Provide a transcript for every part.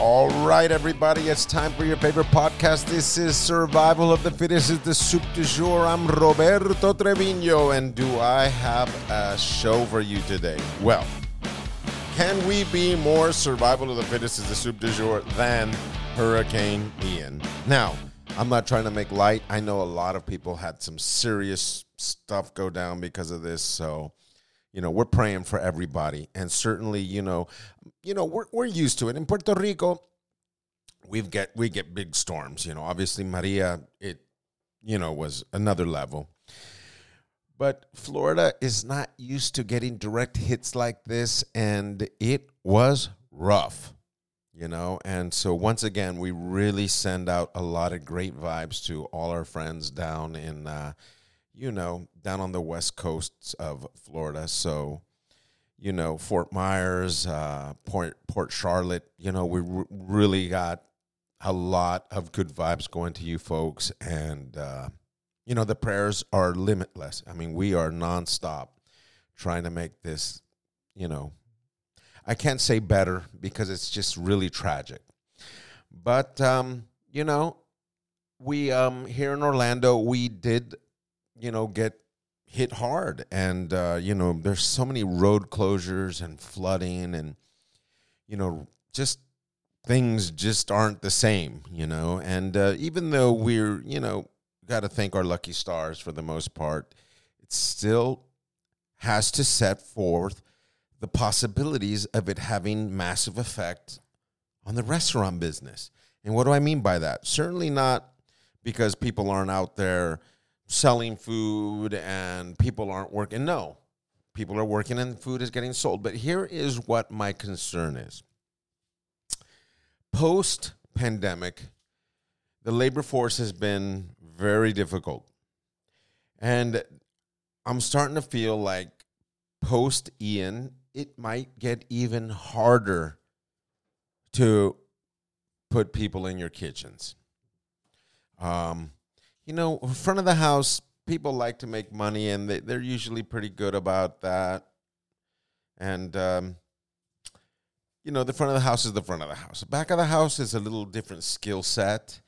All right, everybody, it's time for your favorite podcast. This is Survival of the Fittest, is the soup du jour. I'm Roberto Trevino, and do I have a show for you today? Well, can we be more survival of the fittest is the soup du jour than Hurricane Ian? Now, I'm not trying to make light. I know a lot of people had some serious stuff go down because of this, so you know we're praying for everybody. And certainly you know you know we're, we're used to it. In puerto rico we've get we get big storms you know. Obviously maria it you know was another level. But florida is not used to getting direct hits like this and it was rough you know. And so once again we really send out a lot of great vibes to all our friends down in uh, you know, down on the west coasts of Florida. So, you know, Fort Myers, uh, Port Port Charlotte. You know, we r- really got a lot of good vibes going to you folks, and uh, you know, the prayers are limitless. I mean, we are nonstop trying to make this. You know, I can't say better because it's just really tragic, but um, you know, we um here in Orlando we did you know, get hit hard. And, uh, you know, there's so many road closures and flooding and, you know, just things just aren't the same, you know. And uh, even though we're, you know, got to thank our lucky stars for the most part, it still has to set forth the possibilities of it having massive effect on the restaurant business. And what do I mean by that? Certainly not because people aren't out there selling food and people aren't working. No, people are working and food is getting sold. But here is what my concern is post pandemic, the labor force has been very difficult. And I'm starting to feel like post Ian, it might get even harder to put people in your kitchens. Um, you know, front of the house, people like to make money, and they, they're usually pretty good about that. And um, you know, the front of the house is the front of the house. Back of the house is a little different skill set,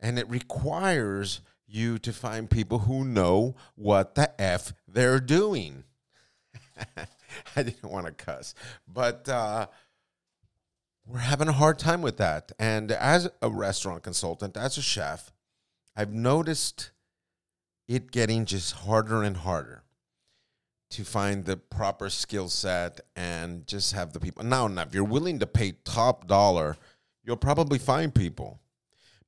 and it requires you to find people who know what the f they're doing. I didn't want to cuss, but uh, we're having a hard time with that. And as a restaurant consultant, as a chef, I've noticed it getting just harder and harder to find the proper skill set and just have the people. Now, now, if you're willing to pay top dollar, you'll probably find people.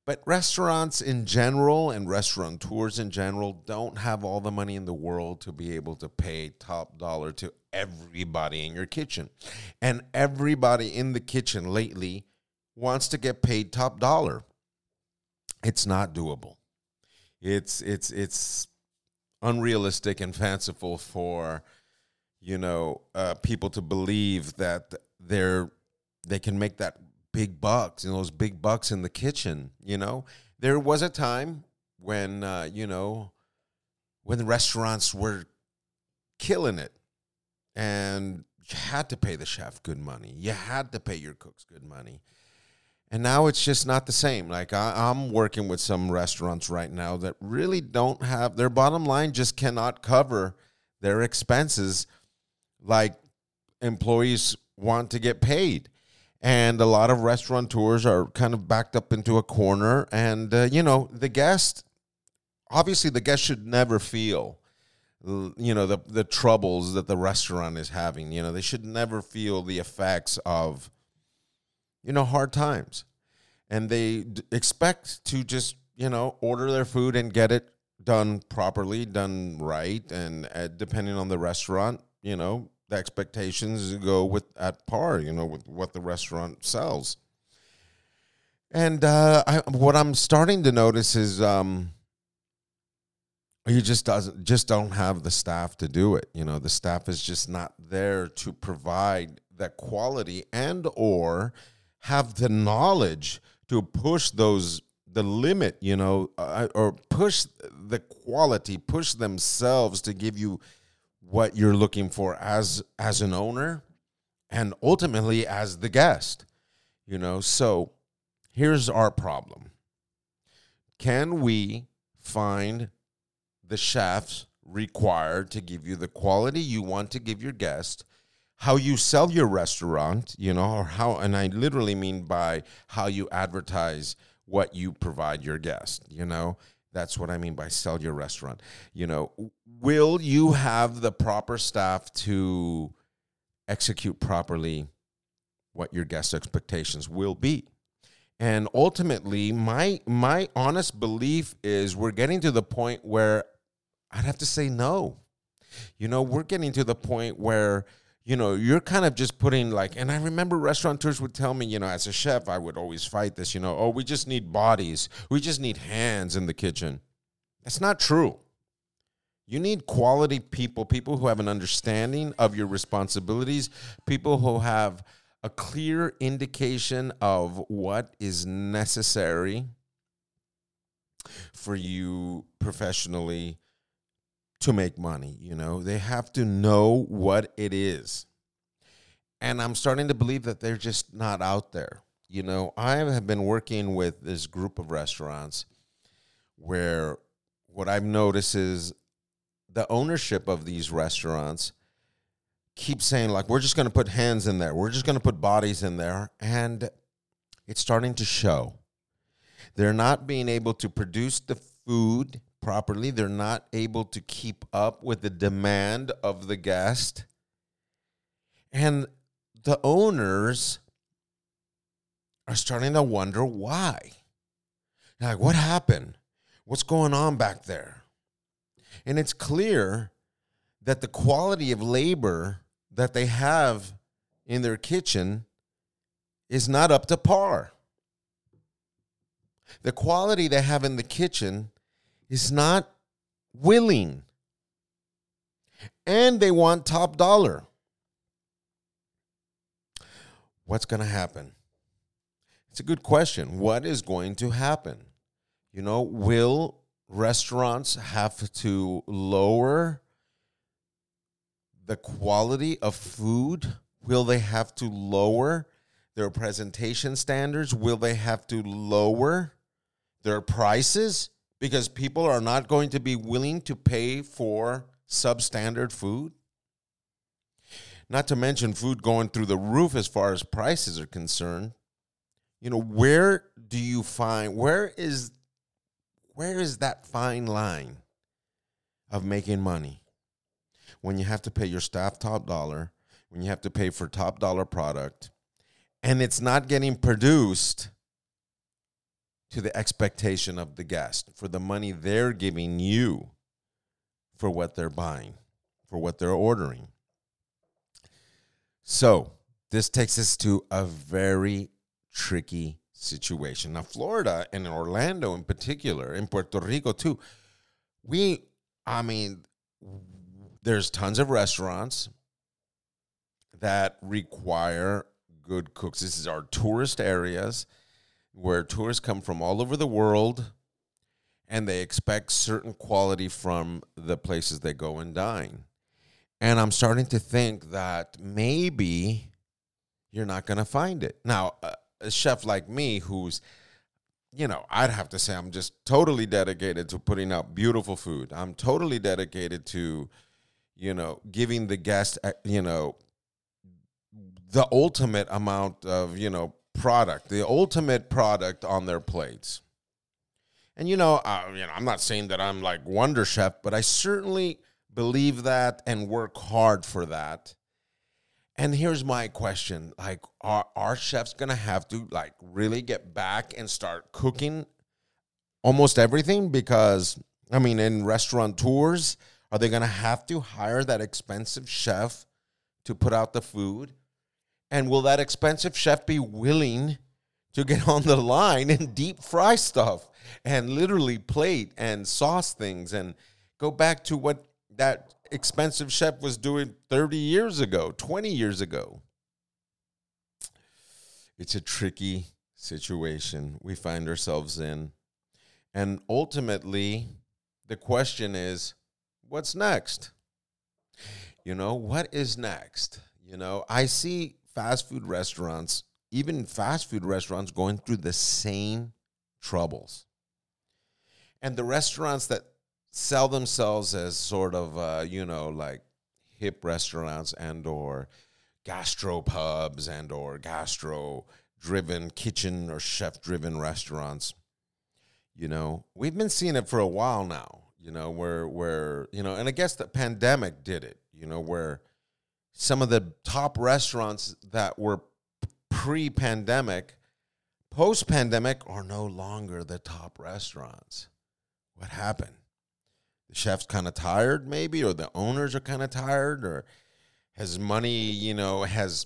But restaurants in general and restaurateurs in general don't have all the money in the world to be able to pay top dollar to everybody in your kitchen. And everybody in the kitchen lately wants to get paid top dollar. It's not doable. It's it's it's unrealistic and fanciful for you know uh, people to believe that they're they can make that big bucks you know those big bucks in the kitchen you know? There was a time when uh, you know when the restaurants were killing it and you had to pay the chef good money. You had to pay your cooks good money and now it's just not the same. Like I, am working with some restaurants right now that really don't have their bottom line just cannot cover their expenses like employees want to get paid. And a lot of restaurateurs are kind of backed up into a corner. And, uh, you know, the guest, obviously, the guest should never feel you know the the troubles that the restaurant is having you know they should never feel the effects of you know, hard times. And they d- expect to just, you know, order their food and get it done properly, done right. And uh, depending on the restaurant, you know, the expectations go with at par, you know, with what the restaurant sells. And uh, I, what I'm starting to notice is um, you just doesn't just don't have the staff to do it. You know, the staff is just not there to provide that quality and or have the knowledge to push those the limit, you know, uh, or push the quality, push themselves to give you what you're looking for as as an owner and ultimately as the guest. You know, so here's our problem. Can we find the chefs required to give you the quality you want to give your guest? How you sell your restaurant, you know, or how, and I literally mean by how you advertise what you provide your guest, you know, that's what I mean by sell your restaurant. You know, will you have the proper staff to execute properly what your guest expectations will be? And ultimately, my my honest belief is we're getting to the point where I'd have to say no. You know, we're getting to the point where you know, you're kind of just putting like, and I remember restaurateurs would tell me, you know, as a chef, I would always fight this, you know, oh, we just need bodies, we just need hands in the kitchen. That's not true. You need quality people, people who have an understanding of your responsibilities, people who have a clear indication of what is necessary for you professionally to make money. You know, they have to know what it is. And I'm starting to believe that they're just not out there. You know, I have been working with this group of restaurants where what I've noticed is the ownership of these restaurants keep saying, like, we're just going to put hands in there, we're just going to put bodies in there. And it's starting to show. They're not being able to produce the food properly. They're not able to keep up with the demand of the guest. And the owners are starting to wonder why. Like, what happened? What's going on back there? And it's clear that the quality of labor that they have in their kitchen is not up to par. The quality they have in the kitchen is not willing. And they want top dollar. What's going to happen? It's a good question. What is going to happen? You know, will restaurants have to lower the quality of food? Will they have to lower their presentation standards? Will they have to lower their prices? Because people are not going to be willing to pay for substandard food. Not to mention food going through the roof as far as prices are concerned. You know, where do you find where is where is that fine line of making money? When you have to pay your staff top dollar, when you have to pay for top dollar product, and it's not getting produced to the expectation of the guest for the money they're giving you for what they're buying, for what they're ordering. So, this takes us to a very tricky situation. Now, Florida and Orlando in particular, in Puerto Rico too, we, I mean, there's tons of restaurants that require good cooks. This is our tourist areas where tourists come from all over the world and they expect certain quality from the places they go and dine. And I'm starting to think that maybe you're not going to find it. Now, a chef like me who's you know, I'd have to say I'm just totally dedicated to putting out beautiful food. I'm totally dedicated to, you know, giving the guest, uh, you know, the ultimate amount of, you know, product, the ultimate product on their plates. And you know, uh, you know, I'm not saying that I'm like Wonder Chef, but I certainly believe that and work hard for that. And here's my question: like, are our chefs gonna have to like really get back and start cooking almost everything? Because I mean, in restaurant tours, are they gonna have to hire that expensive chef to put out the food? And will that expensive chef be willing to get on the line and deep fry stuff and literally plate and sauce things and go back to what that expensive chef was doing 30 years ago, 20 years ago? It's a tricky situation we find ourselves in. And ultimately, the question is what's next? You know, what is next? You know, I see fast food restaurants, even fast food restaurants, going through the same troubles. And the restaurants that sell themselves as sort of, uh, you know, like hip restaurants and or gastro pubs and or gastro driven kitchen or chef driven restaurants you know we've been seeing it for a while now you know where where you know and i guess the pandemic did it you know where some of the top restaurants that were pre-pandemic post-pandemic are no longer the top restaurants what happened the chef's kind of tired maybe or the owners are kind of tired or has money you know has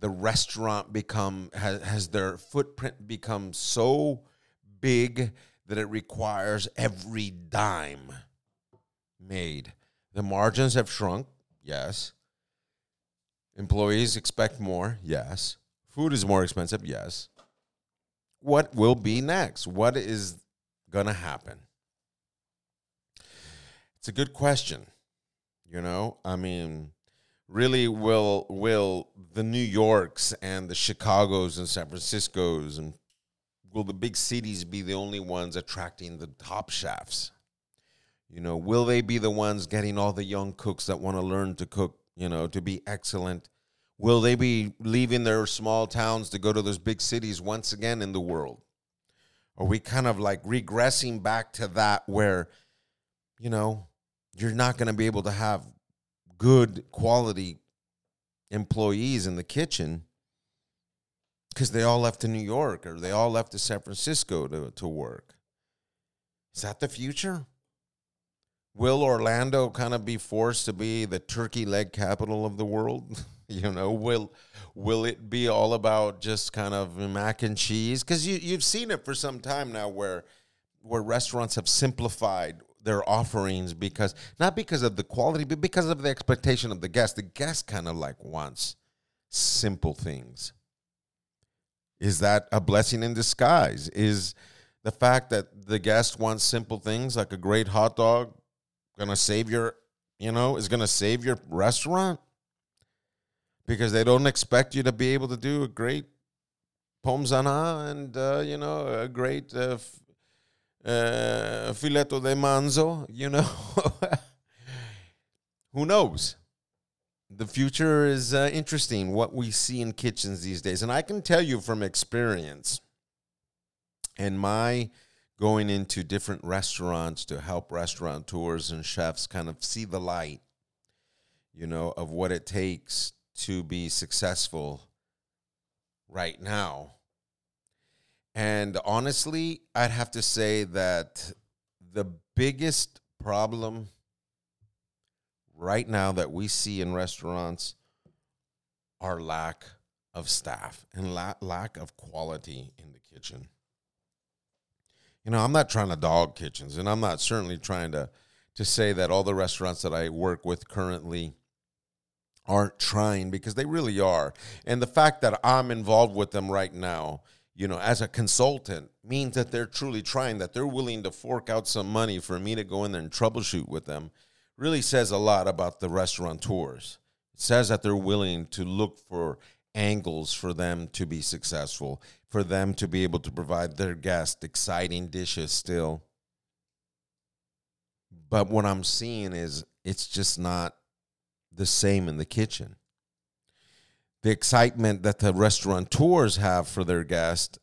the restaurant become has, has their footprint become so big that it requires every dime made. The margins have shrunk, yes. Employees expect more, yes. Food is more expensive, yes. What will be next? What is going to happen? It's a good question. You know, I mean, really will will the New Yorks and the Chicagos and San Franciscos and will the big cities be the only ones attracting the top chefs? You know, will they be the ones getting all the young cooks that want to learn to cook, you know, to be excellent? Will they be leaving their small towns to go to those big cities once again in the world? Are we kind of like regressing back to that where, you know, you're not going to be able to have good quality employees in the kitchen because they all left to New York or they all left to San Francisco to, to work. Is that the future? Will Orlando kind of be forced to be the turkey leg capital of the world? you know, will will it be all about just kind of mac and cheese? Because you you've seen it for some time now, where where restaurants have simplified their offerings because not because of the quality, but because of the expectation of the guest. The guest kind of like wants simple things. Is that a blessing in disguise? Is the fact that the guest wants simple things like a great hot dog gonna save your, you know, is gonna save your restaurant? Because they don't expect you to be able to do a great pomzana and uh, you know a great uh, uh, filetto de manzo, you know. Who knows? The future is uh, interesting, what we see in kitchens these days. And I can tell you from experience and my going into different restaurants to help restaurateurs and chefs kind of see the light, you know, of what it takes to be successful right now and honestly, I'd have to say that the biggest problem right now that we see in restaurants are lack of staff and la- lack of quality in the kitchen. You know, I'm not trying to dog kitchens, and I'm not certainly trying to to say that all the restaurants that I work with currently aren't trying because they really are. And the fact that I'm involved with them right now you know, as a consultant means that they're truly trying, that they're willing to fork out some money for me to go in there and troubleshoot with them, really says a lot about the restaurateurs. It says that they're willing to look for angles for them to be successful, for them to be able to provide their guests exciting dishes still. But what I'm seeing is it's just not the same in the kitchen the excitement that the restaurateurs have for their guests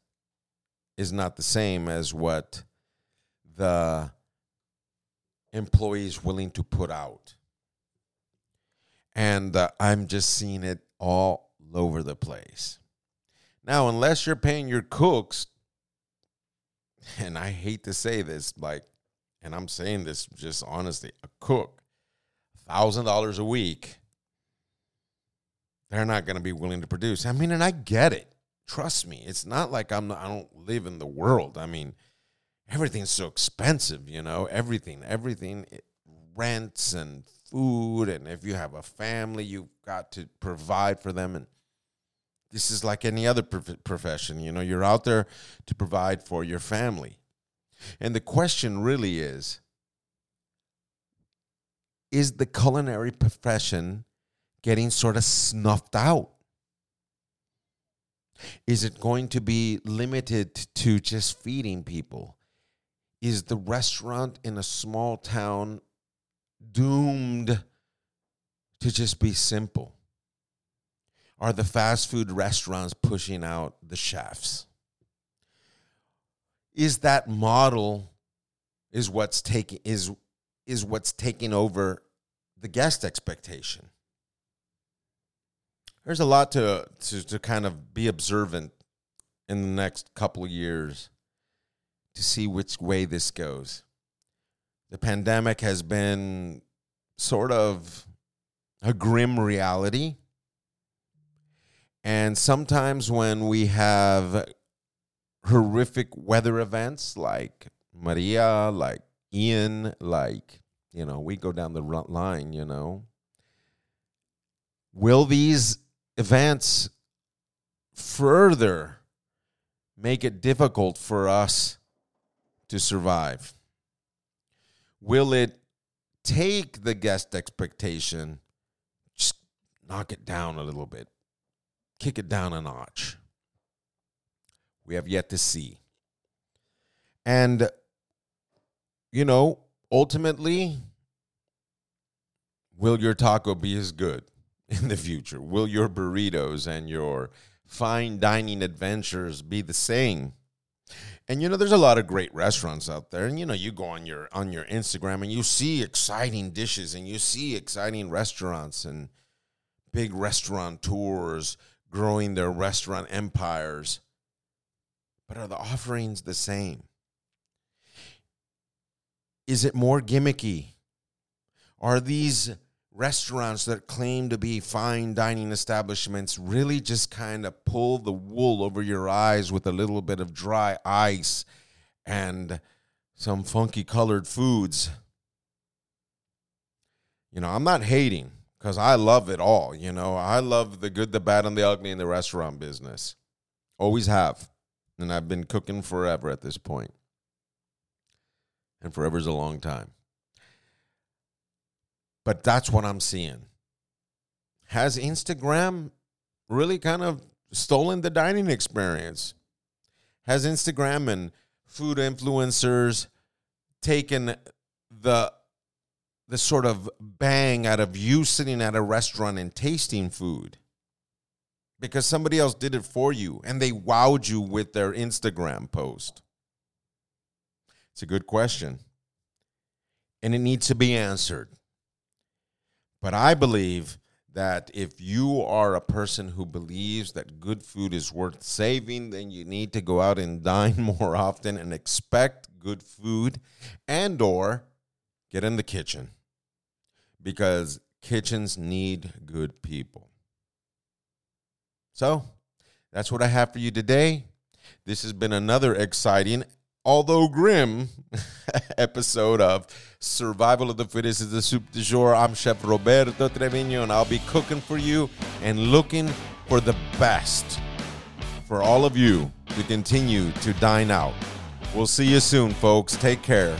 is not the same as what the employees willing to put out. And uh, I'm just seeing it all over the place. Now, unless you're paying your cooks, and I hate to say this, like, and I'm saying this just honestly, a cook, thousand dollars a week they're not going to be willing to produce. I mean, and I get it. Trust me, it's not like I'm not, I don't live in the world. I mean, everything's so expensive, you know, everything, everything, it, rents and food. And if you have a family, you've got to provide for them. And this is like any other prof- profession, you know, you're out there to provide for your family. And the question really is is the culinary profession getting sort of snuffed out? Is it going to be limited to just feeding people? Is the restaurant in a small town doomed to just be simple? Are the fast food restaurants pushing out the chefs? Is that model is what's taking is is what's taking over the guest expectation? there's a lot to, to to kind of be observant in the next couple of years to see which way this goes. The pandemic has been sort of a grim reality. And sometimes when we have horrific weather events like Maria, like Ian, like, you know, we go down the line, you know. Will these events further make it difficult for us to survive? Will it take the guest expectation, just knock it down a little bit, kick it down a notch? We have yet to see. And, you know, ultimately, will your taco be as good? in the future? Will your burritos and your fine dining adventures be the same? And you know, there's a lot of great restaurants out there, and you know, you go on your on your Instagram and you see exciting dishes, and you see exciting restaurants and big restaurateurs growing their restaurant empires. But are the offerings the same? Is it more gimmicky? Are these restaurants that claim to be fine dining establishments really just kind of pull the wool over your eyes with a little bit of dry ice and some funky colored foods. You know, I'm not hating because I love it all. You know, I love the good, the bad, and the ugly in the restaurant business. Always have. And I've been cooking forever at this point. And is a long time. But that's what I'm seeing. Has Instagram really kind of stolen the dining experience? Has Instagram and food influencers taken the the sort of bang out of you sitting at a restaurant and tasting food? Because somebody else did it for you and they wowed you with their Instagram post. It's a good question. And it needs to be answered. But I believe that if you are a person who believes that good food is worth saving, then you need to go out and dine more often and expect good food and or get in the kitchen because kitchens need good people. So, that's what I have for you today. This has been another exciting although grim, episode of Survival of the Fittest is the Soup du Jour. I'm Chef Roberto Trevino, and I'll be cooking for you and looking for the best for all of you to continue to dine out. We'll see you soon, folks. Take care.